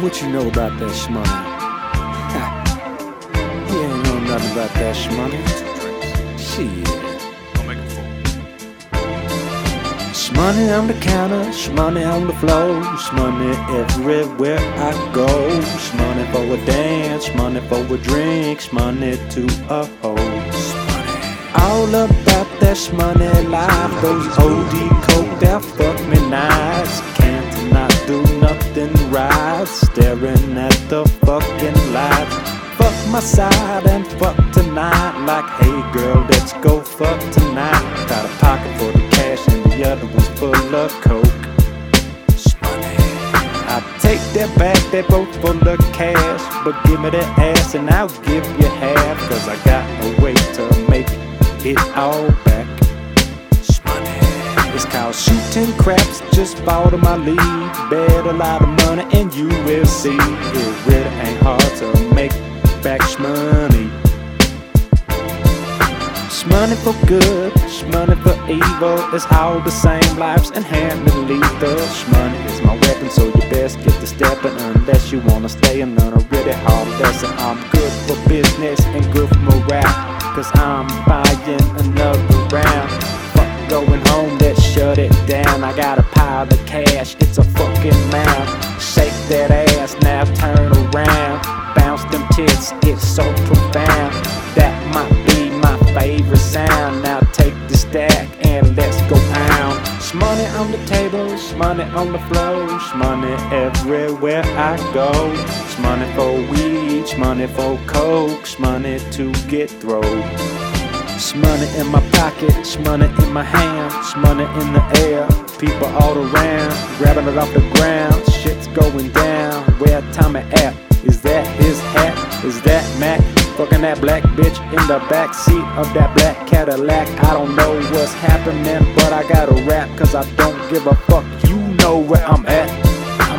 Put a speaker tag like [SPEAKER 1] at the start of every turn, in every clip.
[SPEAKER 1] What you know about that shmoney? you ain't know nothing about that shmoney. Shit. Shmoney on the counter, shmoney on the floor, shmoney everywhere I go. Shmoney for a dance, shmoney for a drink, shmoney to a host. All about that shmoney life, those OD coke that fuck me nice. Do nothing right, staring at the fucking light. Fuck my side and fuck tonight, like hey girl, let's go fuck tonight. Got a pocket for the cash and the other one's full of coke. I take that back, they both full of cash. But give me that ass and I'll give you half. Cause I got a way to make it all back. It's called shooting craps, just bought on my lead. Bet a lot of money and you will see. It really ain't hard to make back money. Shmoney for good, shmoney for evil. It's all the same, life's inherently lethal. Shmoney is my weapon, so you best get to stepping. Unless you wanna stay and learn a really hard lesson. I'm good for business and good for morale. Cause I'm buying another round. Fuck going home, let's shut it down. I got a pile of cash, it's a fucking mound. Shake that ass, now turn around. Bounce them tits, it's so profound. That might be my favorite sound. Now take the stack and let's go pound. Shmoney on the table, shmoney on the floor, shmoney everywhere I go. Shmoney for weed, shmoney for coke, shmoney to get through. Shmoney in my pocket, shmoney in my hand, shmoney in the air. People all around, grabbing it off the ground. Shit's going down. Where Tommy at? Is that his hat? Is that Mac? Fucking that black bitch in the back seat of that black Cadillac. I don't know what's happening, but I gotta rap cause I don't give a fuck. You know where I'm at.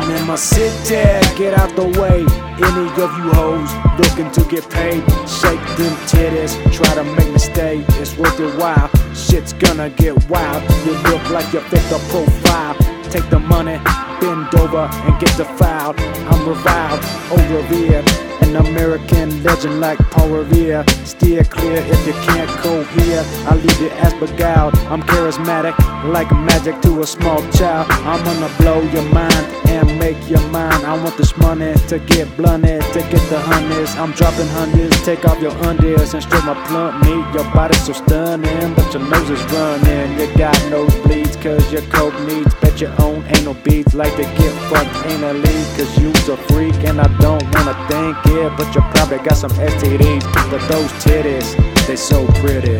[SPEAKER 1] In my city, get out the way. Any of you hoes looking to get paid, shake them titties, try to make me stay. It's worth your while, shit's gonna get wild. You look like you fit the profile. Take the money, bend over and get defiled. I'm reviled, oh revered, an American legend like Paul Revere. Steer clear if you can't cohere. I leave your ass beguiled. I'm charismatic, like magic to a small child. I'm gonna blow your mind and make your mind. I want this money to get blunted, to get the honeys. I'm dropping hundreds, take off your undies and strip my plump meat. Your body's so stunning, but your nose is running. You got nosebleeds, cause your coke needs. Bet your own anal beads like to get fucked anally, cause you's a freak and I don't wanna think it. But you probably got some STDs, but those titties, they so pretty.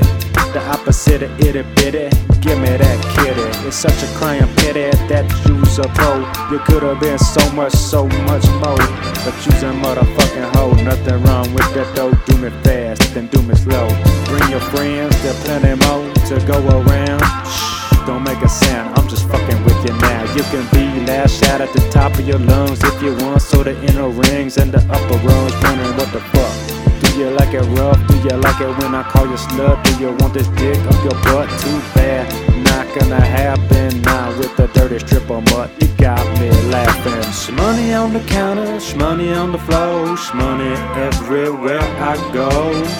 [SPEAKER 1] The opposite of itty bitty, give me that kitty. It's such a crying pity that you's a pro. You could have been so much, so much more. But you's a motherfucking hoe. Nothing wrong with that though. Do me fast, then do me slow. Bring your friends, there plenty more to go around. Shh, don't make a sound. I'm just fucking with you now. You can be lash out at the top of your lungs if you want. So the inner rings and the upper rungs, wondering what the fuck. Do you like it rough? Do you like it when I call you slut? Do you want this dick up your butt? Too bad, not gonna happen now with the dirty stripper mutt. You got me laughing. Shmoney on the counter, shmoney on the floor, shmoney everywhere I go.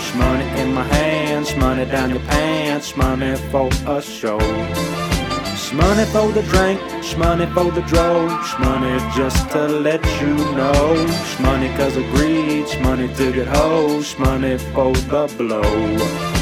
[SPEAKER 1] Shmoney in my hands, shmoney down your pants, shmoney for a show. Shmoney for the drink, shmoney for the drove, shmoney just to let you know. Shmoney cause of greed, shmoney to get hoes, shmoney for the blow.